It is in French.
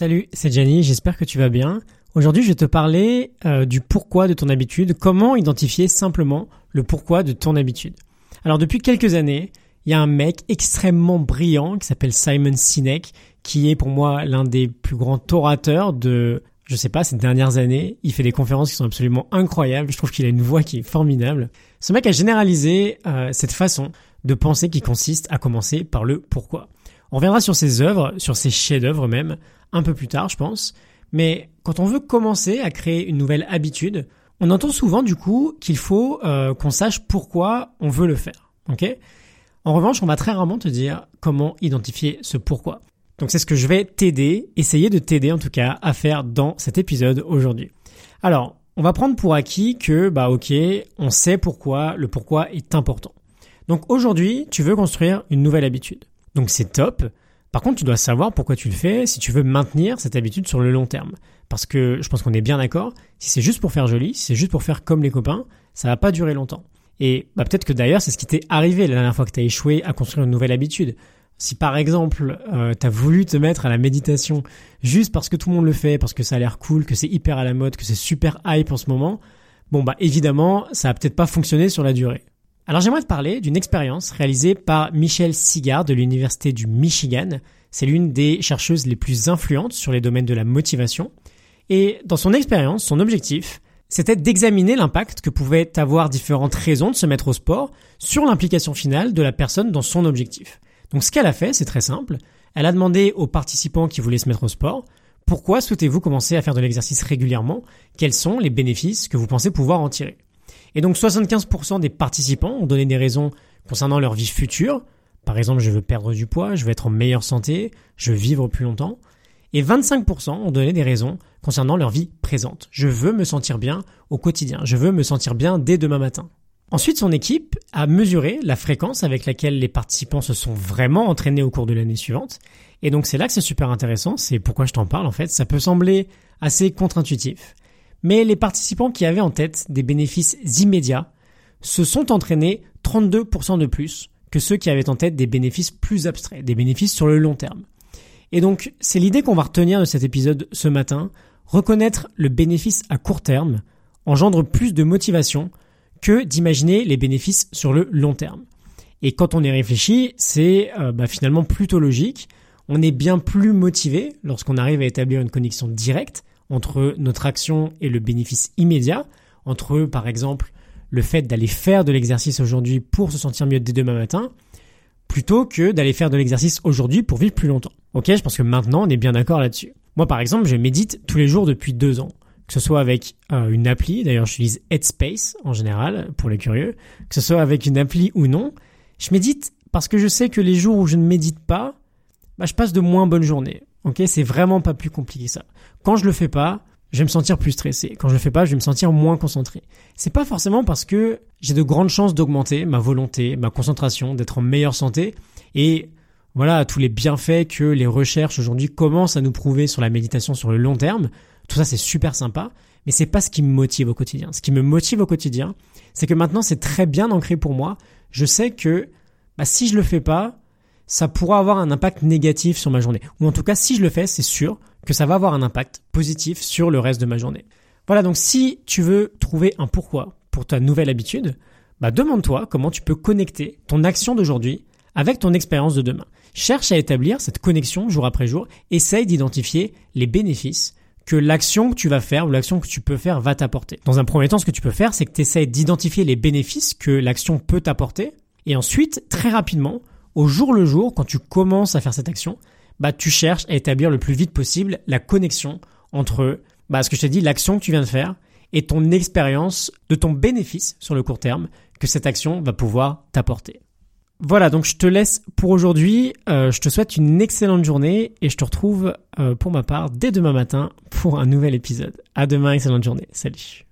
Salut, c'est Gianni, j'espère que tu vas bien. Aujourd'hui, je vais te parler euh, du pourquoi de ton habitude, comment identifier simplement le pourquoi de ton habitude. Alors depuis quelques années, il y a un mec extrêmement brillant qui s'appelle Simon Sinek, qui est pour moi l'un des plus grands orateurs de, je sais pas, ces dernières années. Il fait des conférences qui sont absolument incroyables. Je trouve qu'il a une voix qui est formidable. Ce mec a généralisé euh, cette façon de penser qui consiste à commencer par le pourquoi. On reviendra sur ses œuvres, sur ses chefs-d'œuvre même, un peu plus tard, je pense. Mais quand on veut commencer à créer une nouvelle habitude, on entend souvent du coup qu'il faut euh, qu'on sache pourquoi on veut le faire. Ok? En revanche, on va très rarement te dire comment identifier ce pourquoi. Donc c'est ce que je vais t'aider, essayer de t'aider en tout cas à faire dans cet épisode aujourd'hui. Alors, on va prendre pour acquis que bah ok, on sait pourquoi, le pourquoi est important. Donc aujourd'hui, tu veux construire une nouvelle habitude. Donc c'est top. Par contre, tu dois savoir pourquoi tu le fais si tu veux maintenir cette habitude sur le long terme. Parce que je pense qu'on est bien d'accord, si c'est juste pour faire joli, si c'est juste pour faire comme les copains, ça va pas durer longtemps. Et bah, peut-être que d'ailleurs c'est ce qui t'est arrivé la dernière fois que tu as échoué à construire une nouvelle habitude. Si par exemple euh, tu as voulu te mettre à la méditation juste parce que tout le monde le fait, parce que ça a l'air cool, que c'est hyper à la mode, que c'est super hype en ce moment, bon bah évidemment ça a peut-être pas fonctionné sur la durée. Alors j'aimerais te parler d'une expérience réalisée par Michelle Sigard de l'Université du Michigan. C'est l'une des chercheuses les plus influentes sur les domaines de la motivation. Et dans son expérience, son objectif, c'était d'examiner l'impact que pouvaient avoir différentes raisons de se mettre au sport sur l'implication finale de la personne dans son objectif. Donc ce qu'elle a fait, c'est très simple. Elle a demandé aux participants qui voulaient se mettre au sport, pourquoi souhaitez-vous commencer à faire de l'exercice régulièrement? Quels sont les bénéfices que vous pensez pouvoir en tirer? Et donc 75% des participants ont donné des raisons concernant leur vie future. Par exemple, je veux perdre du poids, je veux être en meilleure santé, je veux vivre plus longtemps. Et 25% ont donné des raisons concernant leur vie présente. Je veux me sentir bien au quotidien, je veux me sentir bien dès demain matin. Ensuite, son équipe a mesuré la fréquence avec laquelle les participants se sont vraiment entraînés au cours de l'année suivante. Et donc c'est là que c'est super intéressant, c'est pourquoi je t'en parle en fait. Ça peut sembler assez contre-intuitif. Mais les participants qui avaient en tête des bénéfices immédiats se sont entraînés 32% de plus que ceux qui avaient en tête des bénéfices plus abstraits, des bénéfices sur le long terme. Et donc, c'est l'idée qu'on va retenir de cet épisode ce matin. Reconnaître le bénéfice à court terme engendre plus de motivation que d'imaginer les bénéfices sur le long terme. Et quand on y réfléchit, c'est euh, bah, finalement plutôt logique. On est bien plus motivé lorsqu'on arrive à établir une connexion directe entre notre action et le bénéfice immédiat, entre par exemple le fait d'aller faire de l'exercice aujourd'hui pour se sentir mieux dès demain matin, plutôt que d'aller faire de l'exercice aujourd'hui pour vivre plus longtemps. Ok, je pense que maintenant on est bien d'accord là-dessus. Moi par exemple, je médite tous les jours depuis deux ans, que ce soit avec euh, une appli, d'ailleurs j'utilise Headspace en général pour les curieux, que ce soit avec une appli ou non, je médite parce que je sais que les jours où je ne médite pas, bah, je passe de moins bonnes journées. Ok, c'est vraiment pas plus compliqué ça. Quand je le fais pas, je vais me sentir plus stressé. Quand je le fais pas, je vais me sentir moins concentré. C'est pas forcément parce que j'ai de grandes chances d'augmenter ma volonté, ma concentration, d'être en meilleure santé et voilà, tous les bienfaits que les recherches aujourd'hui commencent à nous prouver sur la méditation sur le long terme. Tout ça, c'est super sympa, mais c'est pas ce qui me motive au quotidien. Ce qui me motive au quotidien, c'est que maintenant, c'est très bien ancré pour moi. Je sais que, bah, si je le fais pas, ça pourra avoir un impact négatif sur ma journée. Ou en tout cas, si je le fais, c'est sûr que ça va avoir un impact positif sur le reste de ma journée. Voilà, donc si tu veux trouver un pourquoi pour ta nouvelle habitude, bah demande-toi comment tu peux connecter ton action d'aujourd'hui avec ton expérience de demain. Cherche à établir cette connexion jour après jour, essaye d'identifier les bénéfices que l'action que tu vas faire ou l'action que tu peux faire va t'apporter. Dans un premier temps, ce que tu peux faire, c'est que tu essayes d'identifier les bénéfices que l'action peut t'apporter, et ensuite, très rapidement, au jour le jour, quand tu commences à faire cette action, bah, tu cherches à établir le plus vite possible la connexion entre bah, ce que je t'ai dit, l'action que tu viens de faire et ton expérience de ton bénéfice sur le court terme que cette action va pouvoir t'apporter. Voilà, donc je te laisse pour aujourd'hui. Euh, je te souhaite une excellente journée et je te retrouve euh, pour ma part dès demain matin pour un nouvel épisode. À demain, excellente journée. Salut.